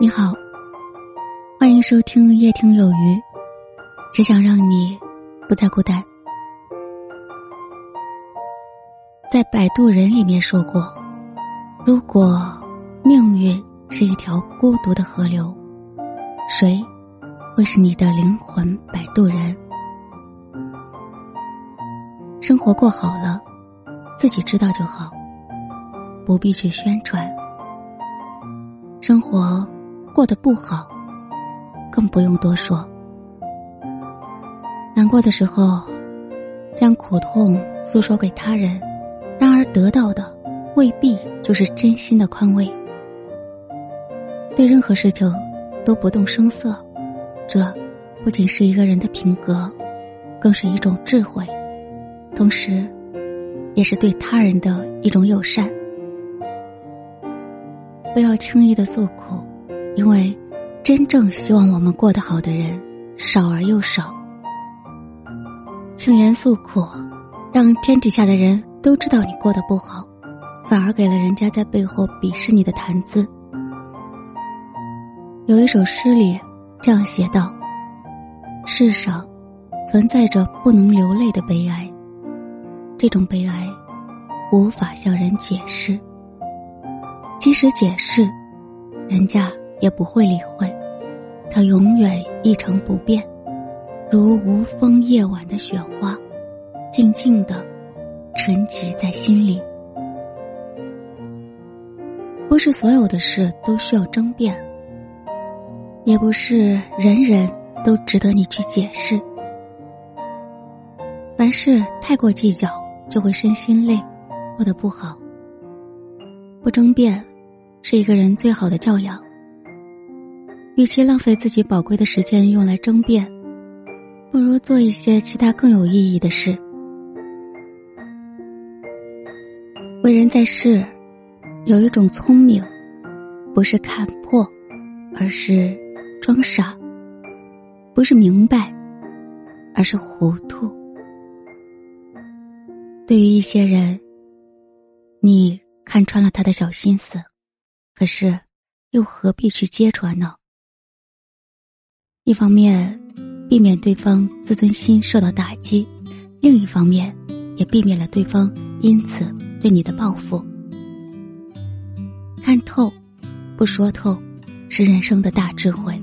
你好，欢迎收听夜听有余，只想让你不再孤单。在《摆渡人》里面说过，如果命运是一条孤独的河流，谁会是你的灵魂摆渡人？生活过好了，自己知道就好，不必去宣传。生活。过得不好，更不用多说。难过的时候，将苦痛诉说给他人，然而得到的未必就是真心的宽慰。对任何事情都不动声色，这不仅是一个人的品格，更是一种智慧，同时，也是对他人的一种友善。不要轻易的诉苦。因为，真正希望我们过得好的人少而又少。轻言诉苦，让天底下的人都知道你过得不好，反而给了人家在背后鄙视你的谈资。有一首诗里这样写道：“世上存在着不能流泪的悲哀，这种悲哀无法向人解释，即使解释，人家。”也不会理会，它永远一成不变，如无风夜晚的雪花，静静的沉积在心里。不是所有的事都需要争辩，也不是人人都值得你去解释。凡事太过计较，就会身心累，过得不好。不争辩，是一个人最好的教养。与其浪费自己宝贵的时间用来争辩，不如做一些其他更有意义的事。为人在世，有一种聪明，不是看破，而是装傻；不是明白，而是糊涂。对于一些人，你看穿了他的小心思，可是又何必去揭穿呢？一方面，避免对方自尊心受到打击；另一方面，也避免了对方因此对你的报复。看透，不说透，是人生的大智慧。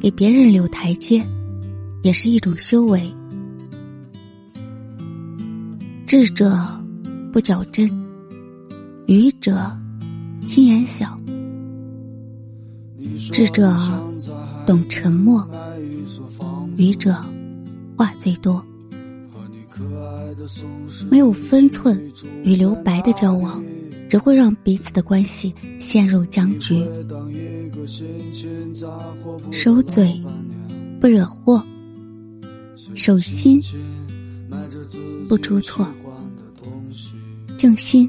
给别人留台阶，也是一种修为。智者不较真，愚者心眼小。智者。懂沉默，愚者话最多。没有分寸与留白的交往，只会让彼此的关系陷入僵局。守嘴不惹祸，守心不出错。静心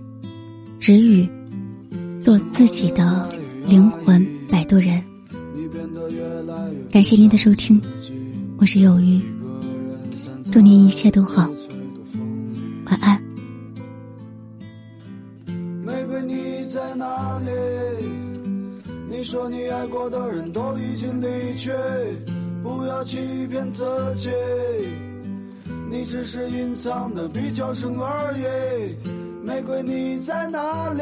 止语，做自己的灵魂摆渡人。感谢您的收听，我是有鱼，祝您一切都好，晚安。玫瑰你在哪里？你说你爱过的人都已经离去，不要欺骗自己，你只是隐藏的比较深而已。玫瑰你在哪里？